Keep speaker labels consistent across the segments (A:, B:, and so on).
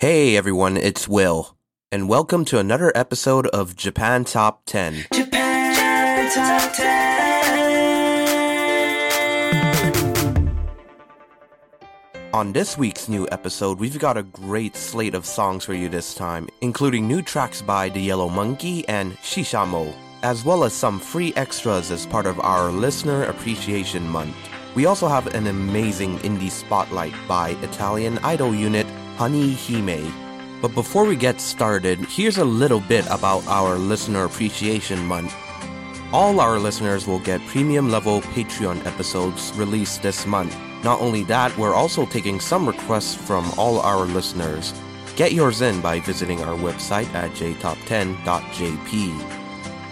A: Hey everyone, it's Will, and welcome to another episode of Japan Top 10.
B: Japan Top 10.
A: On this week's new episode, we've got a great slate of songs for you this time, including new tracks by The Yellow Monkey and Shishamo, as well as some free extras as part of our Listener Appreciation Month. We also have an amazing indie spotlight by Italian idol unit Honey Hime. But before we get started, here's a little bit about our Listener Appreciation Month. All our listeners will get premium level Patreon episodes released this month. Not only that, we're also taking some requests from all our listeners. Get yours in by visiting our website at jtop10.jp.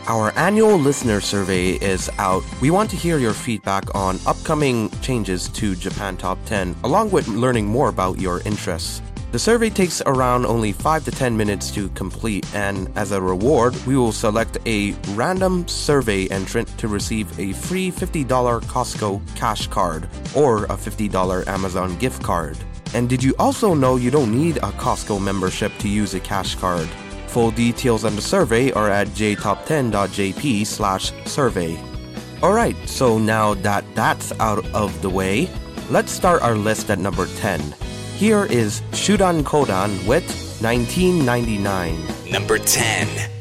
A: Our annual listener survey is out. We want to hear your feedback on upcoming changes to Japan Top 10, along with learning more about your interests. The survey takes around only 5 to 10 minutes to complete, and as a reward, we will select a random survey entrant to receive a free $50 Costco cash card or a $50 Amazon gift card. And did you also know you don't need a Costco membership to use a cash card? Full details on the survey are at jtop10.jp slash survey. Alright, so now that that's out of the way, let's start our list at number 10. Here is Shudan Kodo with 1999.
B: Number 10.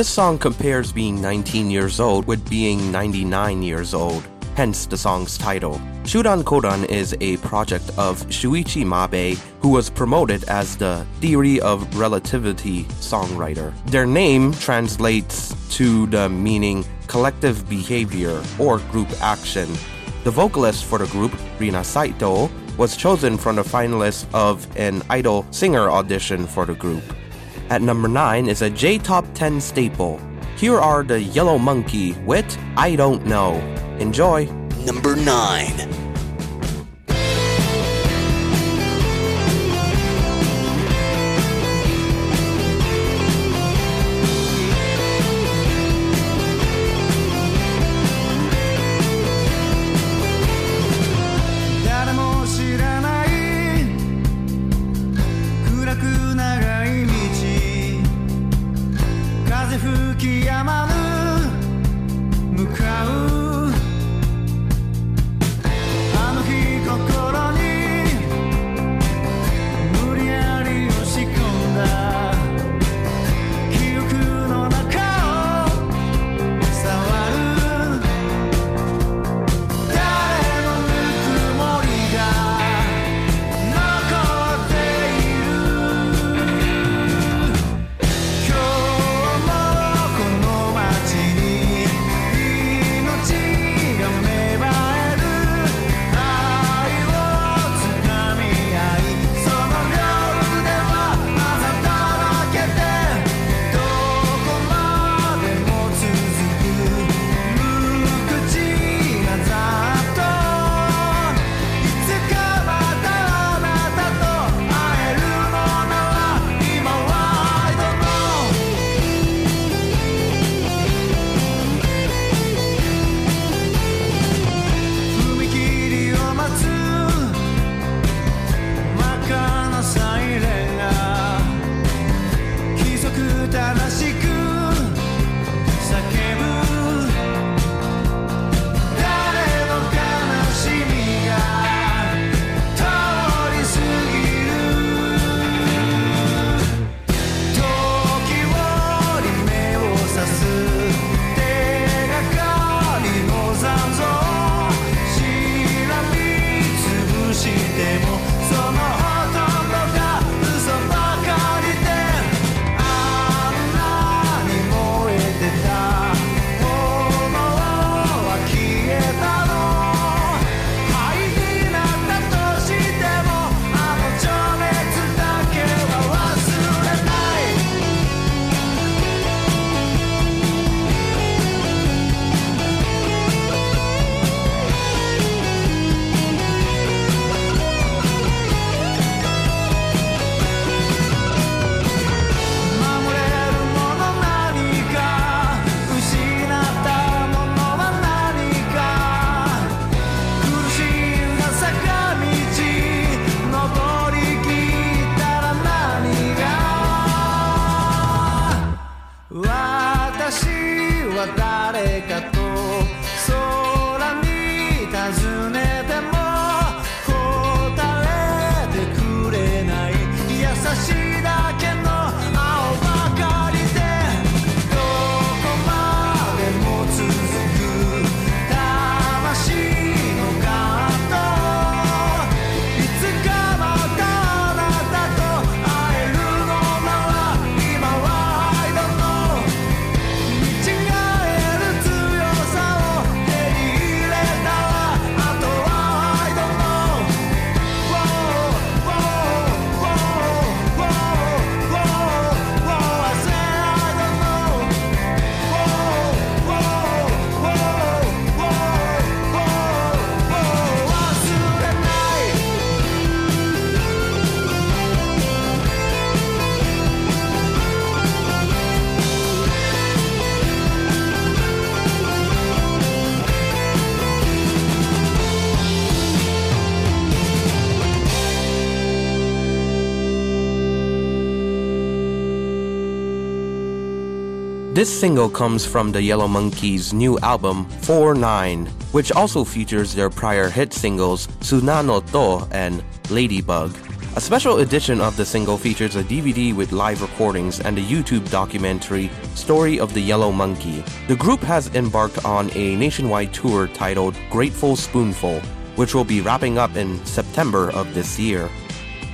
A: This song compares being 19 years old with being 99 years old, hence the song's title. Shudan Kodo is a project of Shuichi Mabe, who was promoted as the Theory of Relativity songwriter. Their name translates to the meaning collective behavior or group action. The vocalist for the group, Rina Saito, was chosen from the finalists of an idol singer audition for the group. At number 9 is a J Top 10 staple. Here are the Yellow Monkey with I Don't Know. Enjoy!
C: Number 9.
A: This single comes from the Yellow Monkeys' new album 4-9, which also features their prior hit singles Suna no To and Ladybug. A special edition of the single features a DVD with live recordings and a YouTube documentary, Story of the Yellow Monkey. The group has embarked on a nationwide tour titled Grateful Spoonful, which will be wrapping up in September of this year.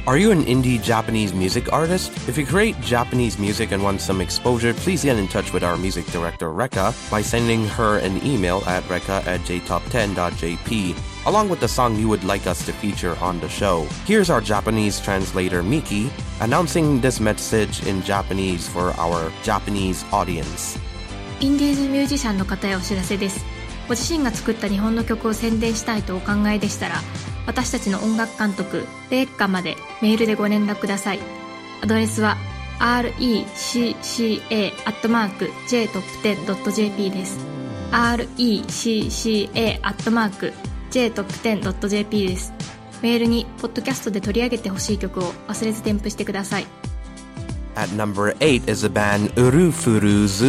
A: Are you an indie Japanese music artist? If you create Japanese music and want some exposure, please get in touch with our music director, Recca by sending her an email at recca at jtop10.jp, along with the song you would like us to feature on the show. Here's our Japanese translator, Miki, announcing this message in Japanese for our Japanese audience.
D: インディーズミュージシャンの方へお知らせです。ご自身が作った日本の曲を宣伝したいとお考えでしたら私たちの音楽監督レッカまでメールでご連絡ください。アドレスは recca.jtop10.jp です。Recca.jtop10.jp です。メールにポッドキャストで取り上げてほしい曲を忘れず添付してください。
A: At number 8 is the band Ulfuls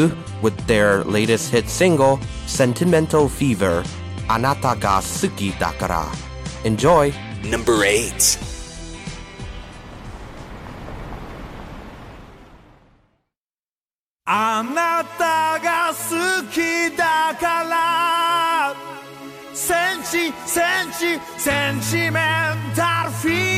A: with their latest hit single, Sentimental Fever, Anata ga Suki Dakara. Enjoy!
E: Number 8
F: あなたが好きだからセンチセンチセンチメンタルフィー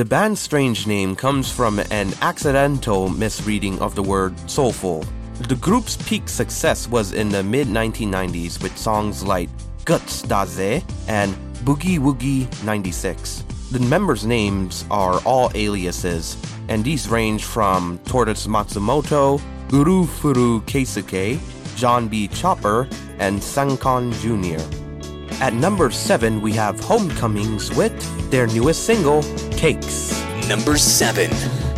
F: The
A: band's strange name comes from an accidental misreading of the word soulful. The group's peak success was in the mid 1990s with songs like Guts Daze and Boogie Woogie 96. The members' names are all aliases, and these range from Tortoise Matsumoto, Ulful Keisuke, John B. Chopper, and Sankon Jr. At number 7, we have Homecomings with their newest single, Cakes.
G: Number 7.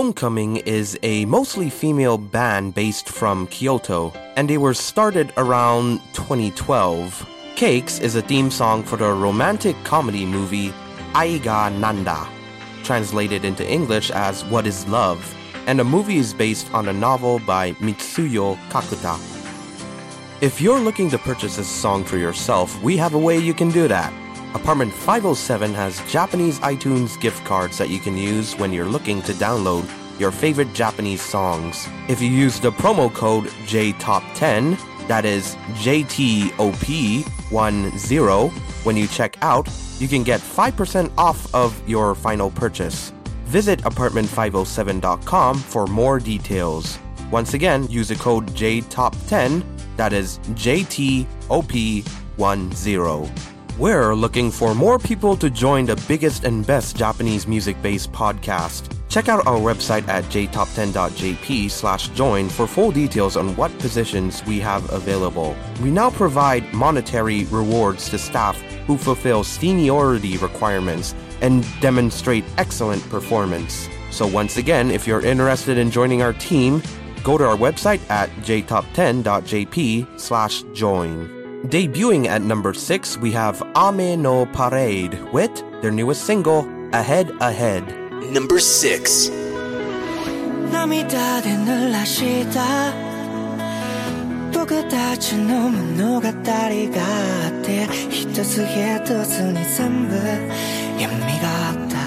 A: Homecoming is a mostly female band based from Kyoto, and they were started around 2012. Cakes is a theme song for the romantic comedy movie Ai ga Nanda, translated into English as What is Love, and the movie is based on a novel by Mitsuyo Kakuta. If you're looking to purchase this song for yourself, we have a way you can do that. Apartment 507 has Japanese iTunes gift cards that you can use when you're looking to download your favorite Japanese songs. If you use the promo code JTOP10, that is JTOP10, when you check out, you can get 5% off of your final purchase. Visit apartment507.com for more details. Once again, use the code JTOP10, that is JTOP10. We're looking for more people to join the biggest and best Japanese music based podcast. Check out our website at jtop10.jp slash join for full details on what positions we have available. We now provide monetary rewards to staff who fulfill seniority requirements and demonstrate excellent performance. So once again, if you're interested in joining our team, go to our website at jtop10.jp slash join. Debuting at number 6, we have Ame no Parade with their newest single, Ahead Ahead.
E: Number 6.
H: 涙で濡らした僕たちの物語があって一つ一つに全部闇があった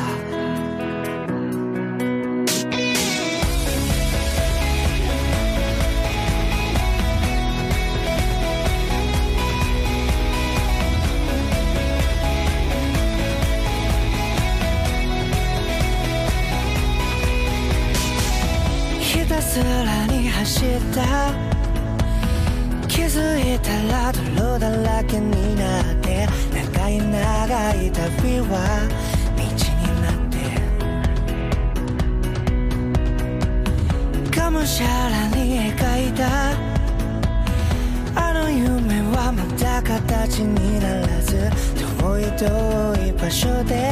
H: 所で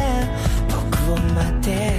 H: 僕を待って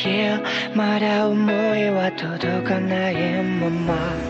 H: 日まだ思いは届かないまま。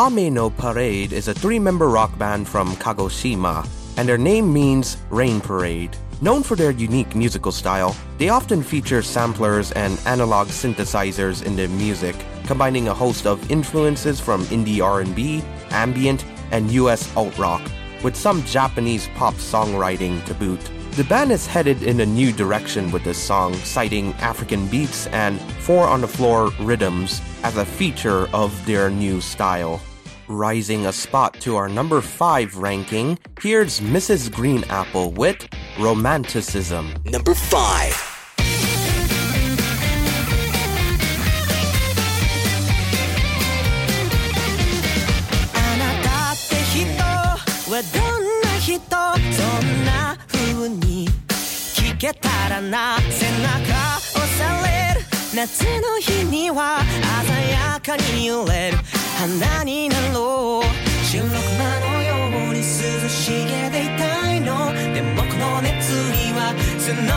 A: Ame no Parade is a three member rock band from Kagoshima, and their name means Rain Parade. Known for their unique musical style, they often feature samplers and analog synthesizers in their music, combining a host of influences from indie R&B, ambient, and US alt rock, with some Japanese pop songwriting to boot. The band is headed in a new direction with this song, citing African beats and four on the floor rhythms as a feature of their new style. Rising a spot to our number 5 ranking, here's Mrs. Green Apple with Romanticism.
E: Number
I: five. 花になろう。白熊のように涼しげでいたいの。でもこの熱にはスノ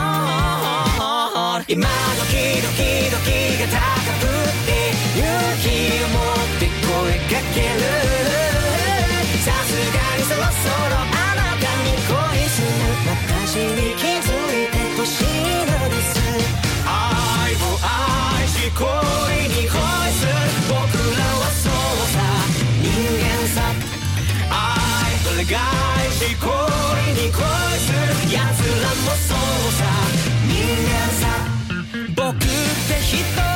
I: ー今のキドキドキが高ぶって勇気を持って声かける。さすがにそろそろあなたに恋する。私に気づいてほしいのです。愛を愛し恋愛を願いし恋に恋する奴らもそうさ。人間さ。僕って人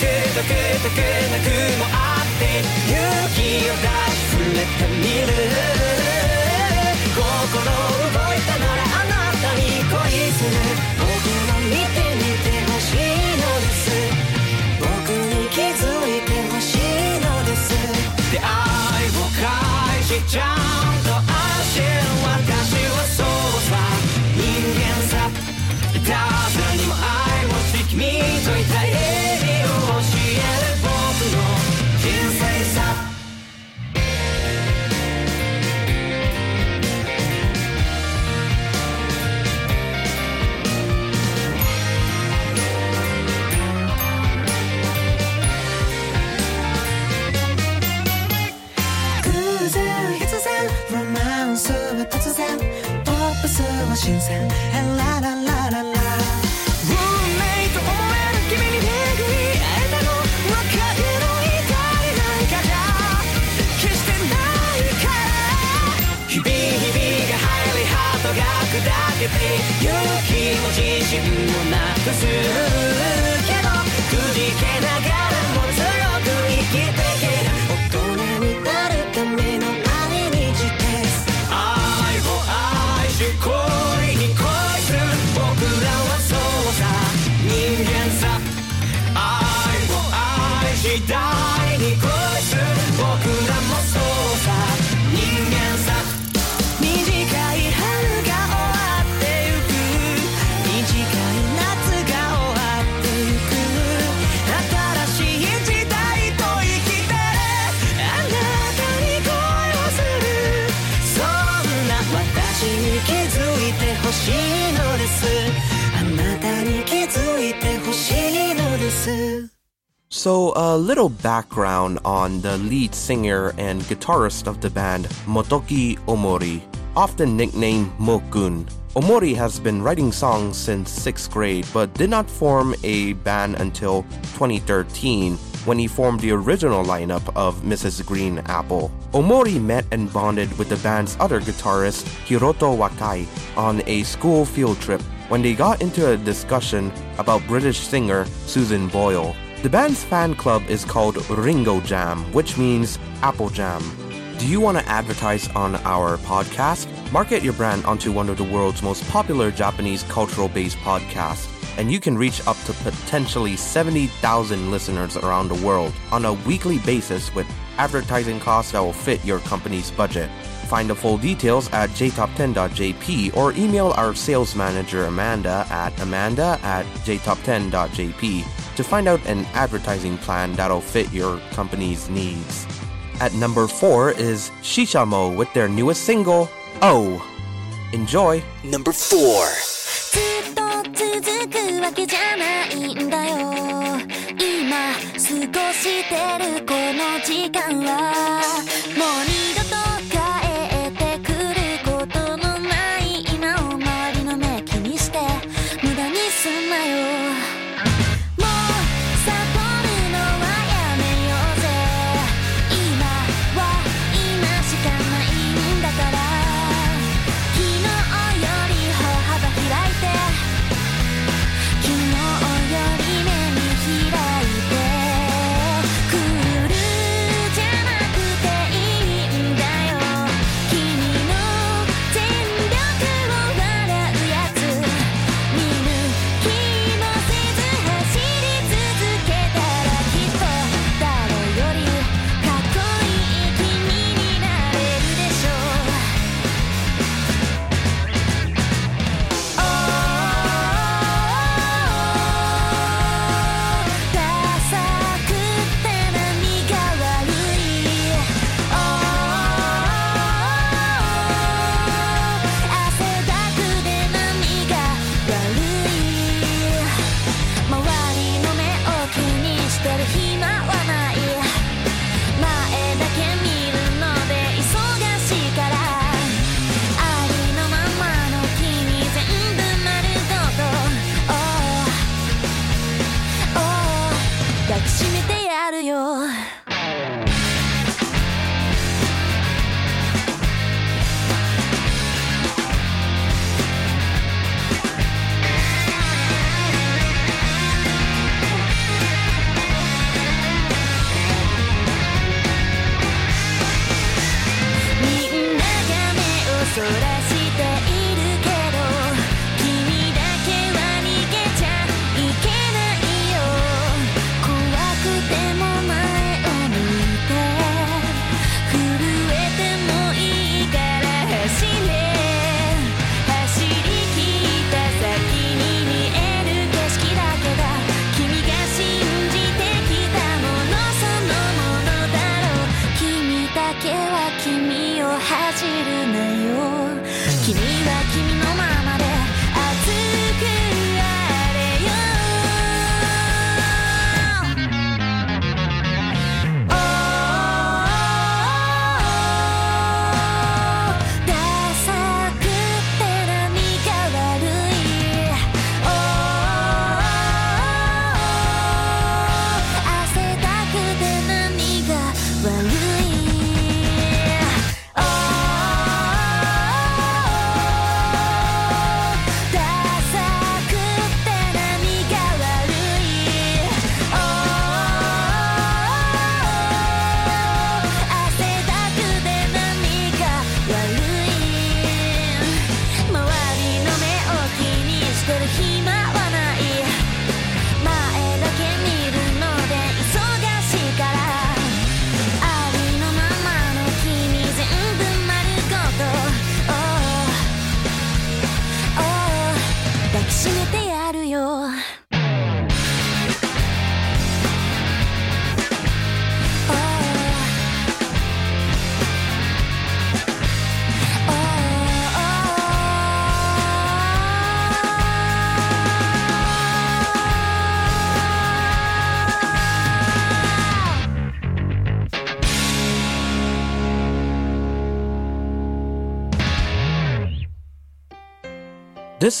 I: ドキドキドキドキなくもあって勇気を出し触れてみる。心動いたならあなたに恋する。僕を見てみてほしいのです。僕に気づいてほしいのです。出会いを返しちゃん新鮮。ラララララ。運命と思える君に巡り会えたの若気の至りなんかじゃ決してないから。日々日々が入りハートが砕けて勇気も自信もなくす
A: So, a little background on the lead singer and guitarist of the band, Motoki Omori, often nicknamed Mokun. Omori has been writing songs since 6th grade but did not form a band until 2013 when he formed the original lineup of Mrs. Green Apple. Omori met and bonded with the band's other guitarist, Hiroto Wakai, on a school field trip when they got into a discussion about British singer Susan Boyle. The band's fan club is called Ringo Jam, which means Apple Jam. Do you want to advertise on our podcast? Market your brand onto one of the world's most popular Japanese cultural based podcasts, and you can reach up to potentially 70,000 listeners around the world on a weekly basis with advertising costs that will fit your company's budget. Find the full details at jtop10.jp or email our sales manager Amanda at amanda at jtop10.jp to find out an advertising plan that'll fit your company's needs. At number 4 is Shishamo with their newest single, Oh. Enjoy!
E: Number 4
B: 過ごしてるこの時間はもう二度と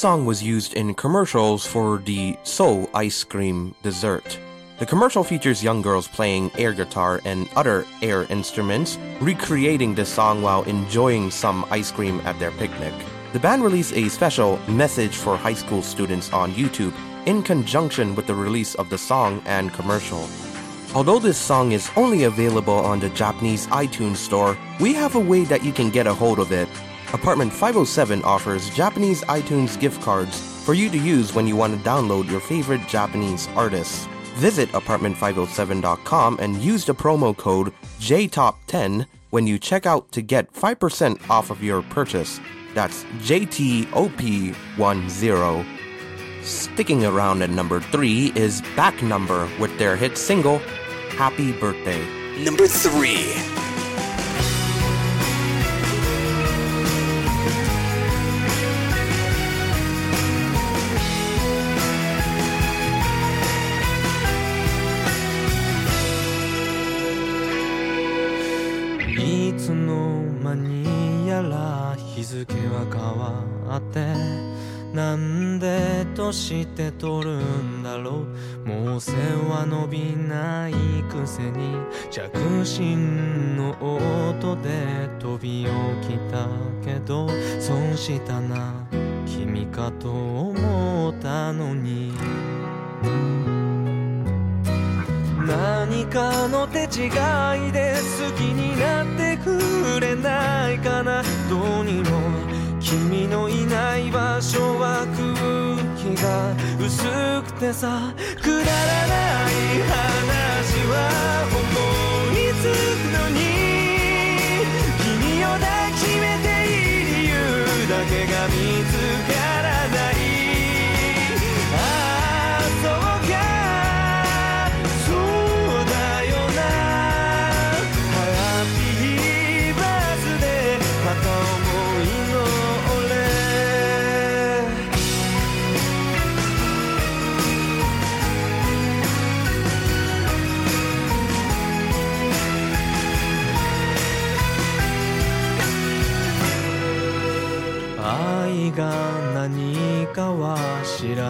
A: song was used in commercials for the Seoul ice cream dessert. The commercial features young girls playing air guitar and other air instruments, recreating the song while enjoying some ice cream at their picnic. The band released a special message for high school students on YouTube in conjunction with the release of the song and commercial. Although this song is only available on the Japanese iTunes store, we have a way that you can get a hold of it. Apartment 507 offers Japanese iTunes gift cards for you to use when you want to download your favorite Japanese artists. Visit apartment507.com and use the promo code JTOP10 when you check out to get 5% off of your purchase. That's JTOP10. Sticking around at number 3 is Back Number with their hit single, Happy Birthday.
B: Number
J: 3. て取るんだろうもう背は伸びないくせに着信の音で飛び起きたけど損したな君かと思ったのに。何かの手違いで好きになってくれないかな？どうにも君のいない場所は空が薄くてさくだらない話は思いつくのに君を抱きしめていい理由だけが見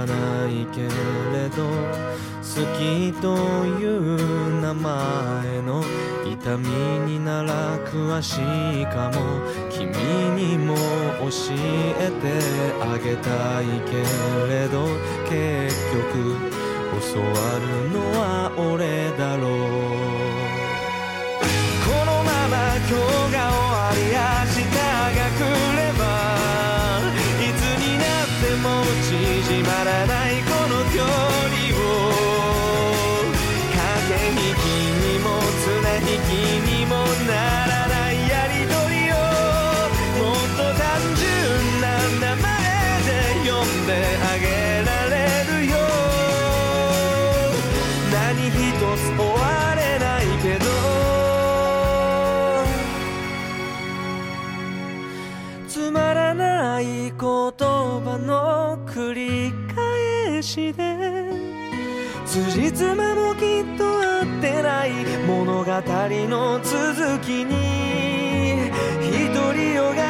J: ないけれど好きという名前の痛みになら詳しいかも。君にも教えてあげたいけれど結局教わるのは俺だろう。しで辻褄もきっと合ってない物語の続きに独りよが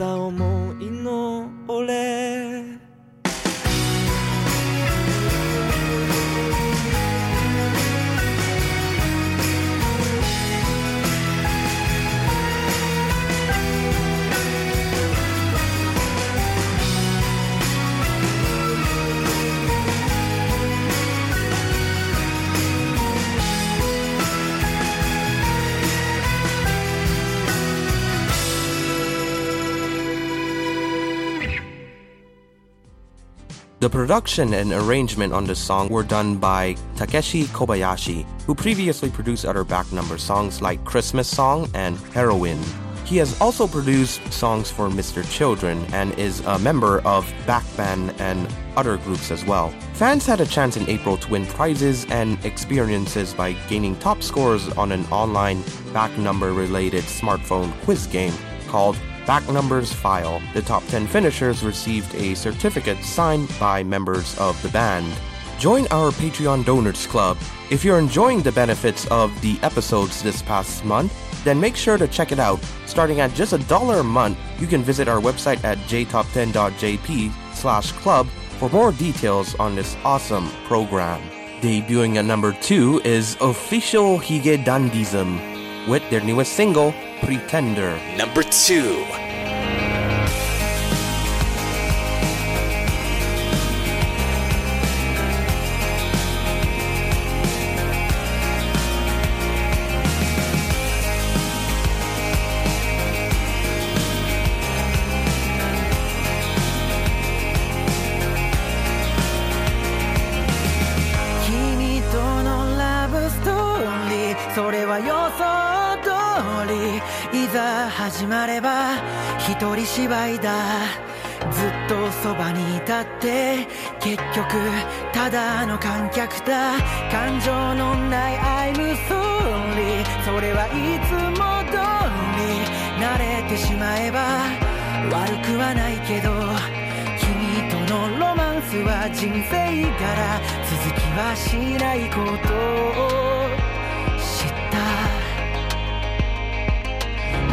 J: ー片思い
A: The production and arrangement on the song were done by Takeshi Kobayashi, who previously produced other back number songs like Christmas Song and Heroine. He has also produced songs for Mr. Children and is a member of Bank Band and other groups as well. Fans had a chance in April to win prizes and experiences by gaining top scores on an online back number related smartphone quiz game called Back Numbers File. The top 10 finishers received a certificate signed by members of the band. Join our Patreon Donors Club. If you're enjoying the benefits of the episodes this past month, then make sure to check it out. Starting at just a dollar a month, you can visit our website at jtop10.jp slash club for more details on this awesome program. Debuting at number two is Official Hige Dandism with their newest single, Pretender.
B: Number two.
K: 一人芝居だ。ずっとそばにいたって結局ただの観客だ。感情のない I'm sorry それはいつも通り慣れてしまえば悪くはないけど君とのロマンスは人生柄続きはしないことを知った。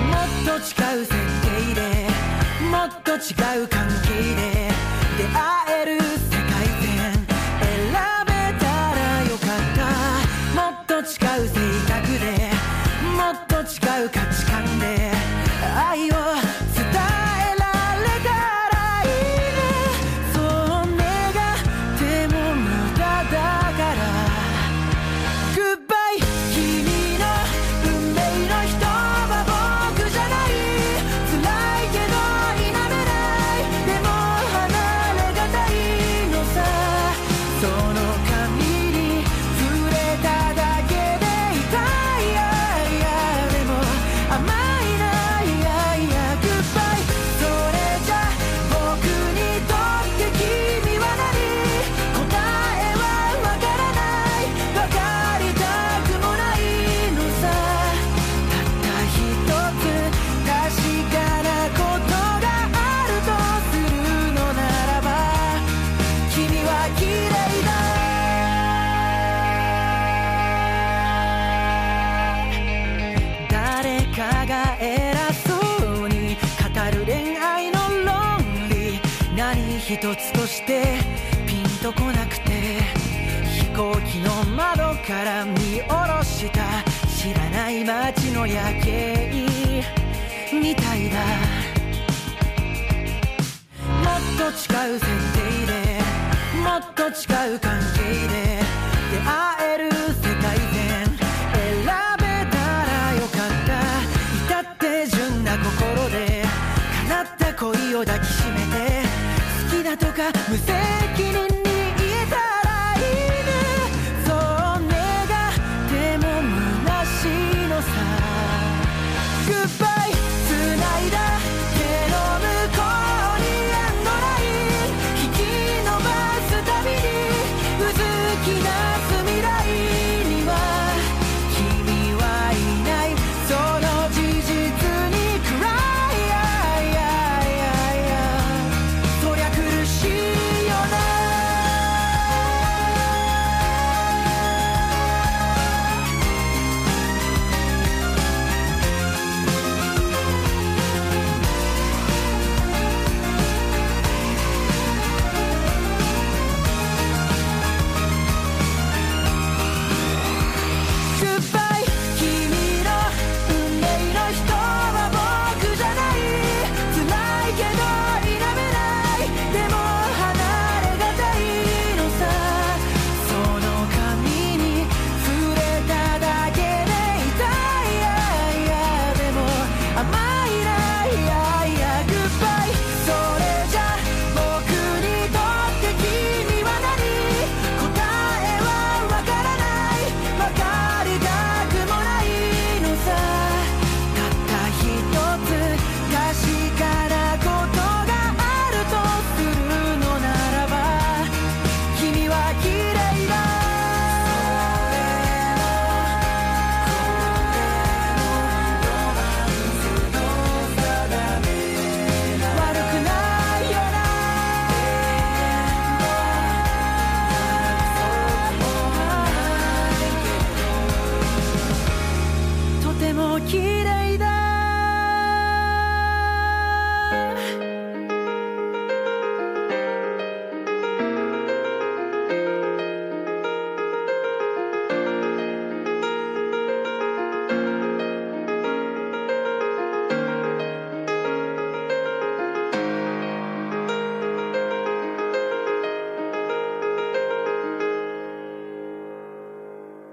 K: もっと違う設定でもっと違う関係で出会える世界線。選べたらよかった。もっと違う性格で。もっと違う価値観。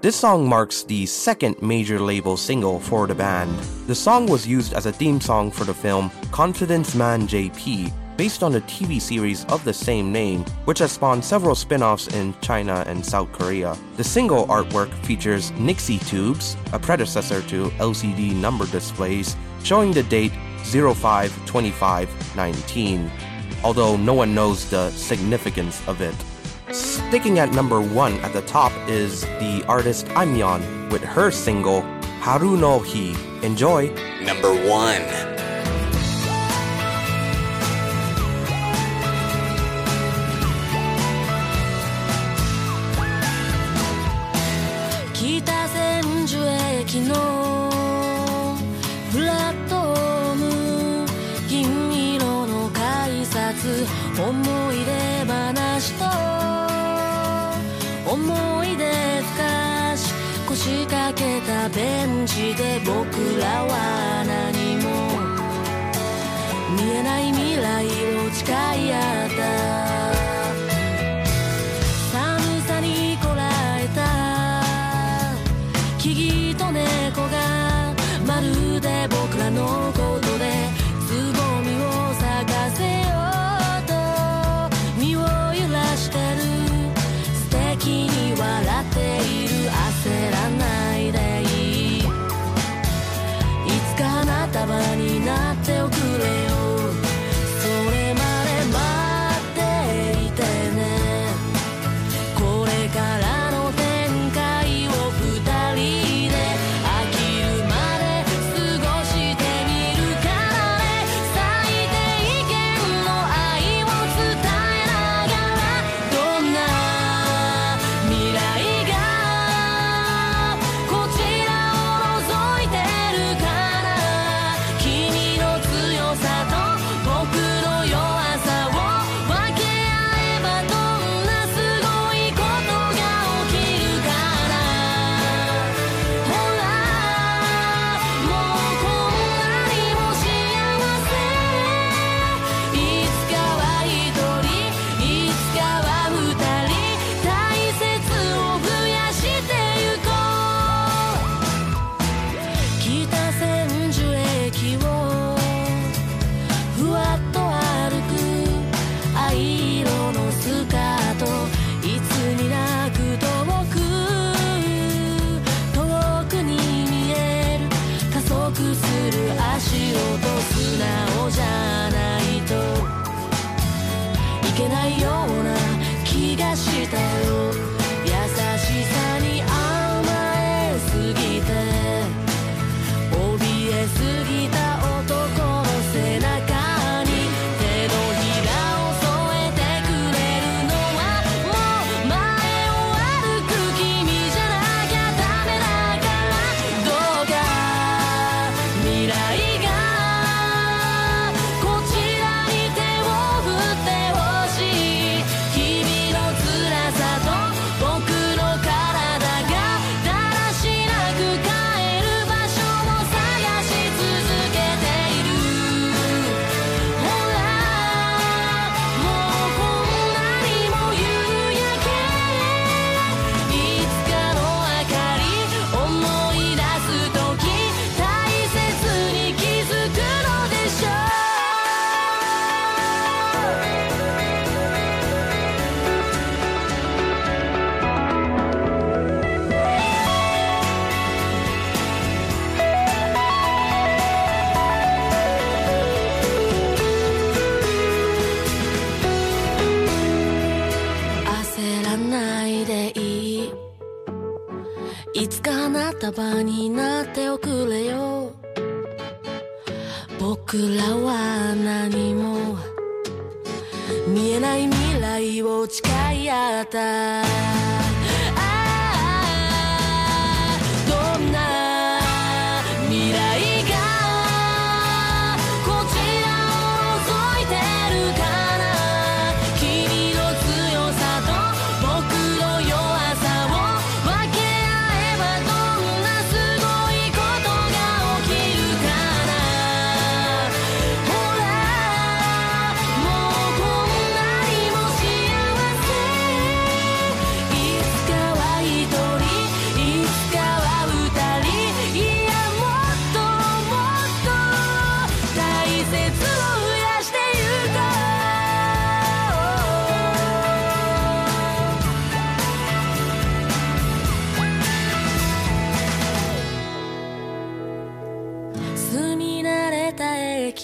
A: This song marks the second major label single for the band. The song was used as a theme song for the film Confidence Man JP, based on the TV series of the same name, which has spawned several spin offs in China and South Korea. The single artwork features Nixie tubes, a predecessor to LCD number displays, showing the date 052519, although no one knows the significance of it. Sticking at number one at the top is the artist Aimyon with her single Haru no Hi. Enjoy!
B: Number one.
L: 電池で僕らは何も見えない未来を誓い合った。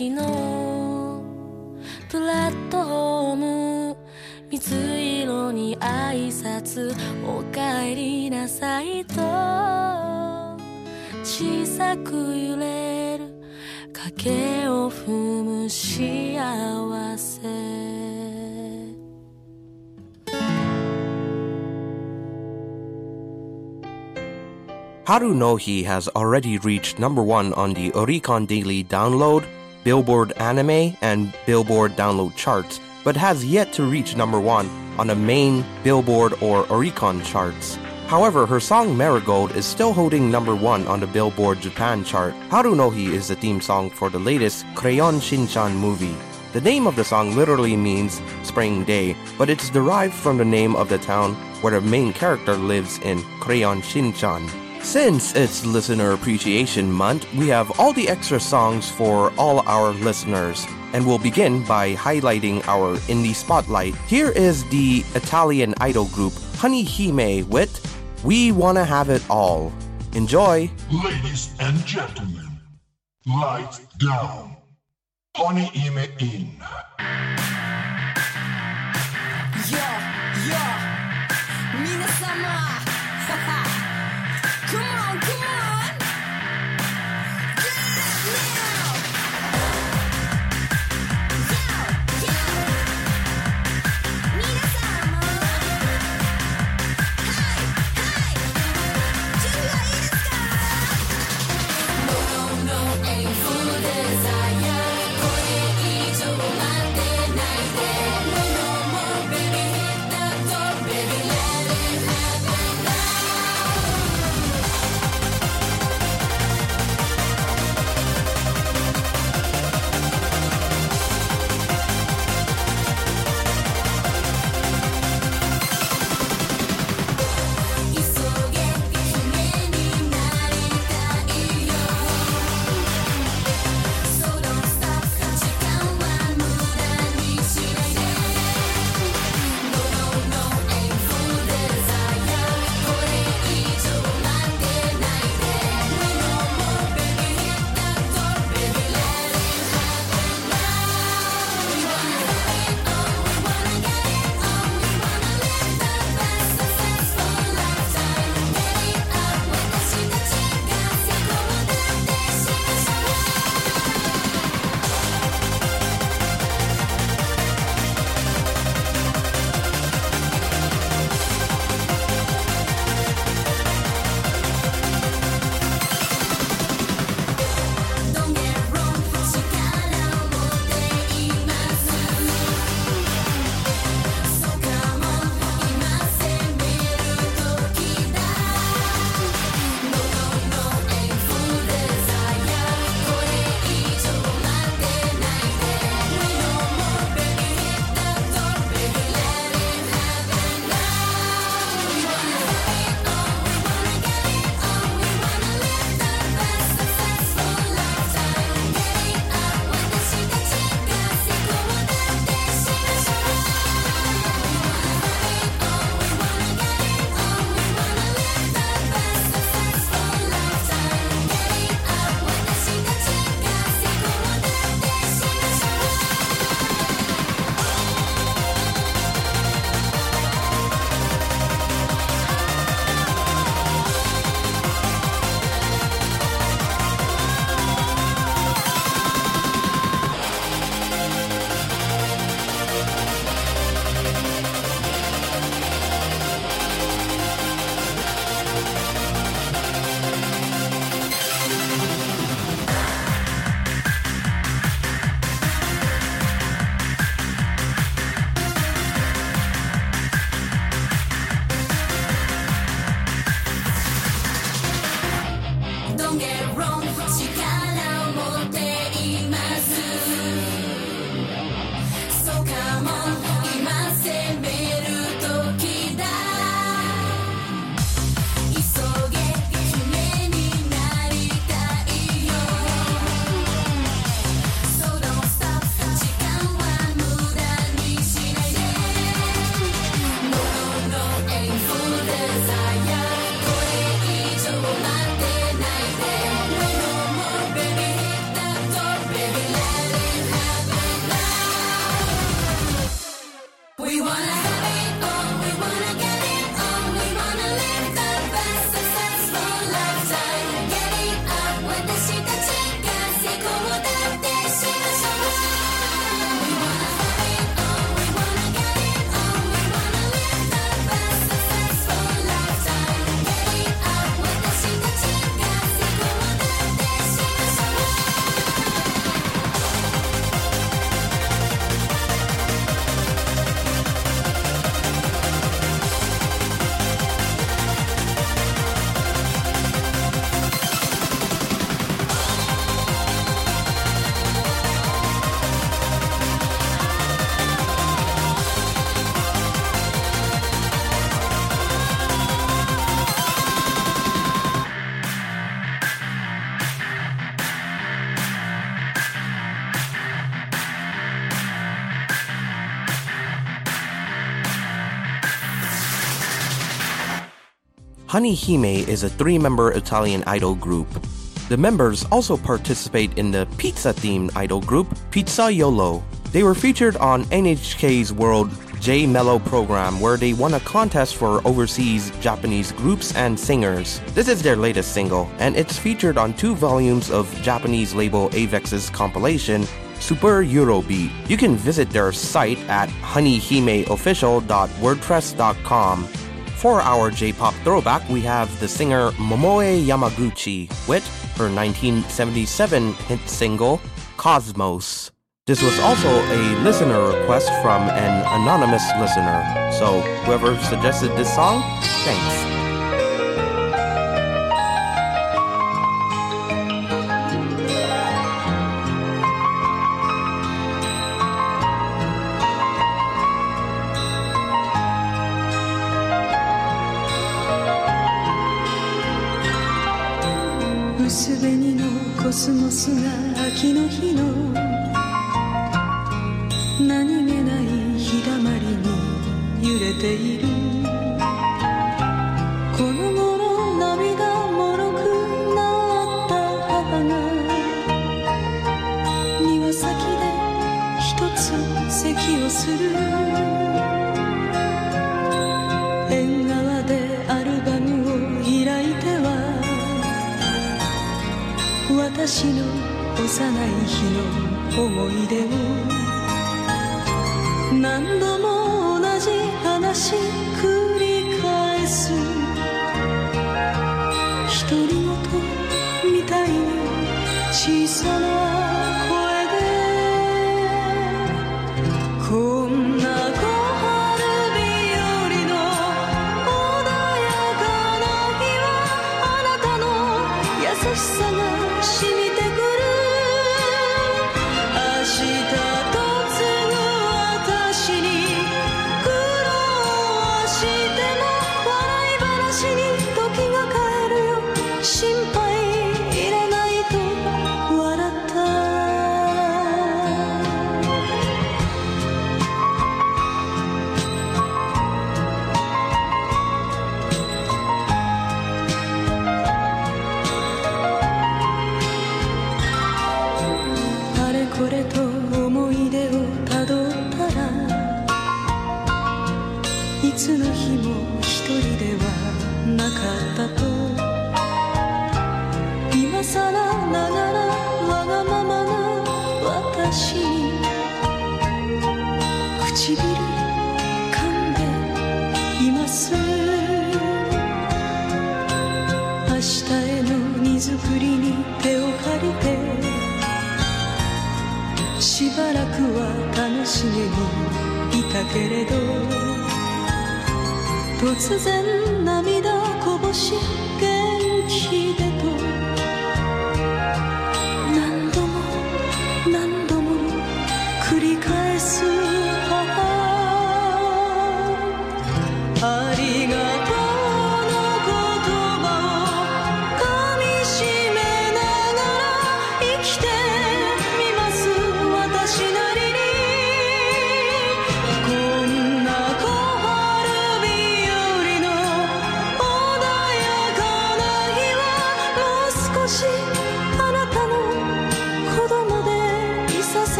L: 駅のプラットフォーム水色に挨拶おかえりなさいと小さく揺れる影を踏む幸せ
A: Haru no Hi has already reached number one on the Oricon Daily Download, Billboard Anime, and Billboard Download charts, but has yet to reach number one on the main Billboard or Oricon charts. However, her song Marigold is still holding number one on the Billboard Japan chart. Haru no Hi is the theme song for the latest Crayon Shinchan movie. The name of the song literally means spring day, but it's derived from the name of the town where the main character lives in Crayon Shinchan. Since it's Listener Appreciation Month, we have all the extra songs for all our listeners. And we'll begin by highlighting our indie spotlight. Here is the Italian idol group Honey Hime with We Wanna Have It All. Enjoy!
M: Ladies and gentlemen, lights down. Honey Hime in.
K: Yo, yo, 皆
A: Honey Hime is a three member Italian idol group. The members also participate in the pizza themed idol group Pizza Yolo. They were featured on NHK's World J-MELO program where they won a contest for overseas Japanese groups and singers. This is their latest single, and it's featured on two volumes of Japanese label Avex's compilation Super Eurobeat. You can visit their site at honeyhimeofficial.wordpress.com. For our J-pop throwback, we have the singer Momoe Yamaguchi with her 1977 hit single Cosmos. This was also a listener request from an anonymous listener. So whoever suggested this song, thanks.
N: 過す秋の日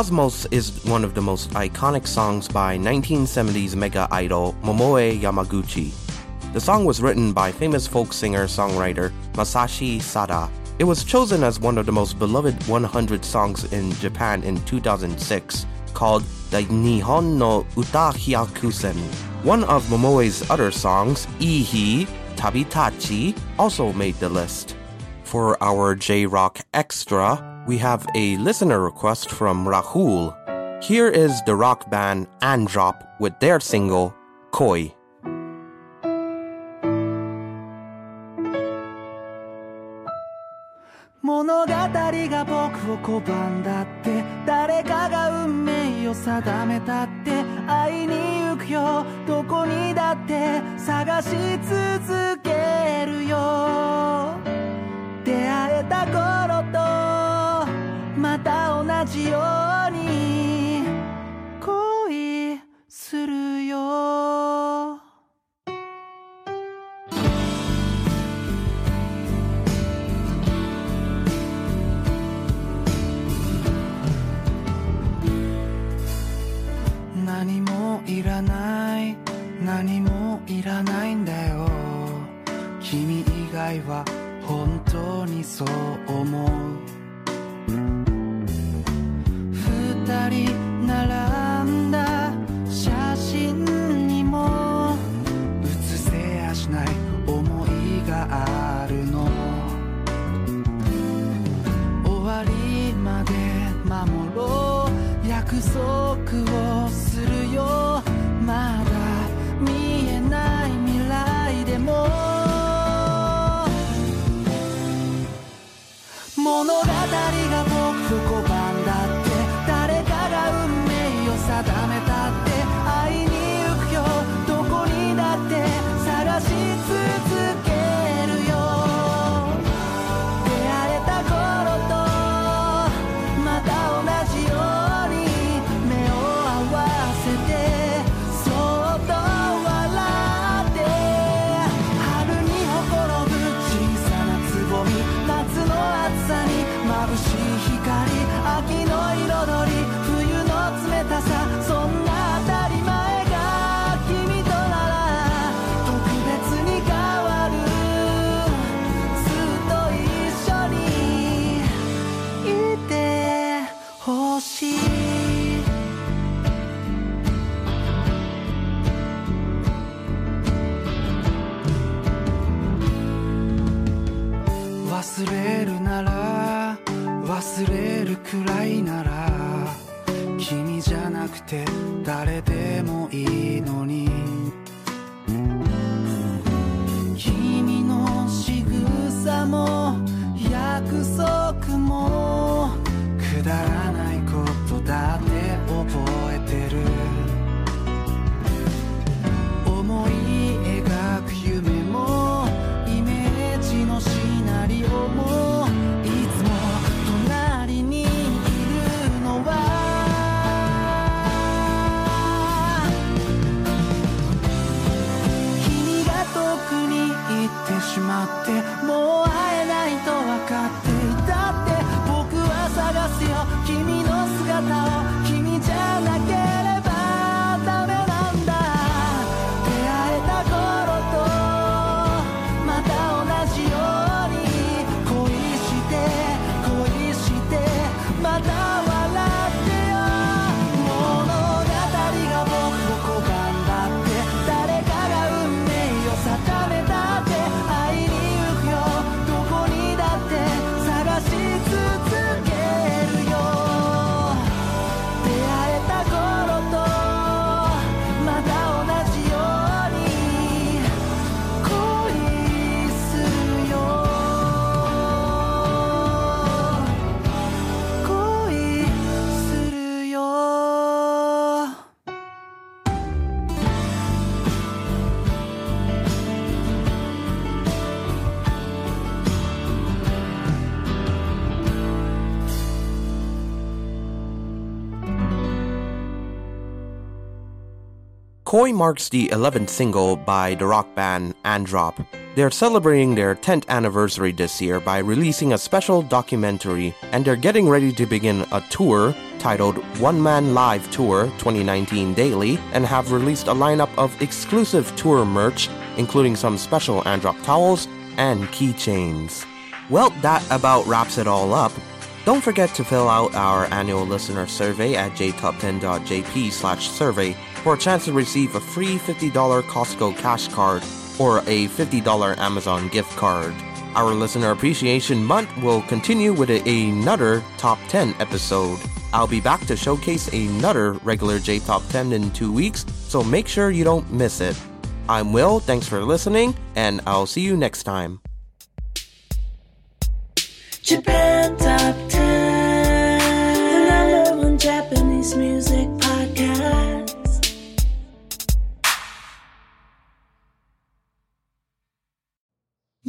A: Cosmos is one of the most iconic songs by 1970s mega idol Momoe Yamaguchi. The song was written by famous folk singer songwriter Masashi Sada. It was chosen as one of the most beloved 100 songs in Japan in 2006, called the Nihon no Uta Hyakusen. One of Momoe's other songs, Ihi Tabitachi, also made the list. For our J Rock Extra, we have a listener request from Rahul. Here is the rock band Androp with their single, Koi.
O: 「物語が僕を拒んだって誰かが運命を定めたって
K: 会いに行くよどこにだって探し続けるよ」「出会えた頃ってた同じように忘れるなら忘れるくらいなら君じゃなくて誰でもいいのに。
A: Story marks the 11th single by the rock band Androp. They're celebrating their 10th anniversary this year by releasing a special documentary, and they're getting ready to begin a tour titled One Man Live Tour 2019 Daily and have released a lineup of exclusive tour merch, including some special Androp towels and keychains. Well, that about wraps it all up. Don't forget to fill out our annual listener survey at jtop10.jp slash survey for a chance to receive a free $50 Costco cash card or a $50 Amazon gift card. Our Listener Appreciation Month will continue with another Top 10 episode. I'll be back to showcase another regular J Top 10 in two weeks, so make sure you don't miss it. I'm Will, thanks for listening, and I'll see you next time.
N: Japan Top 10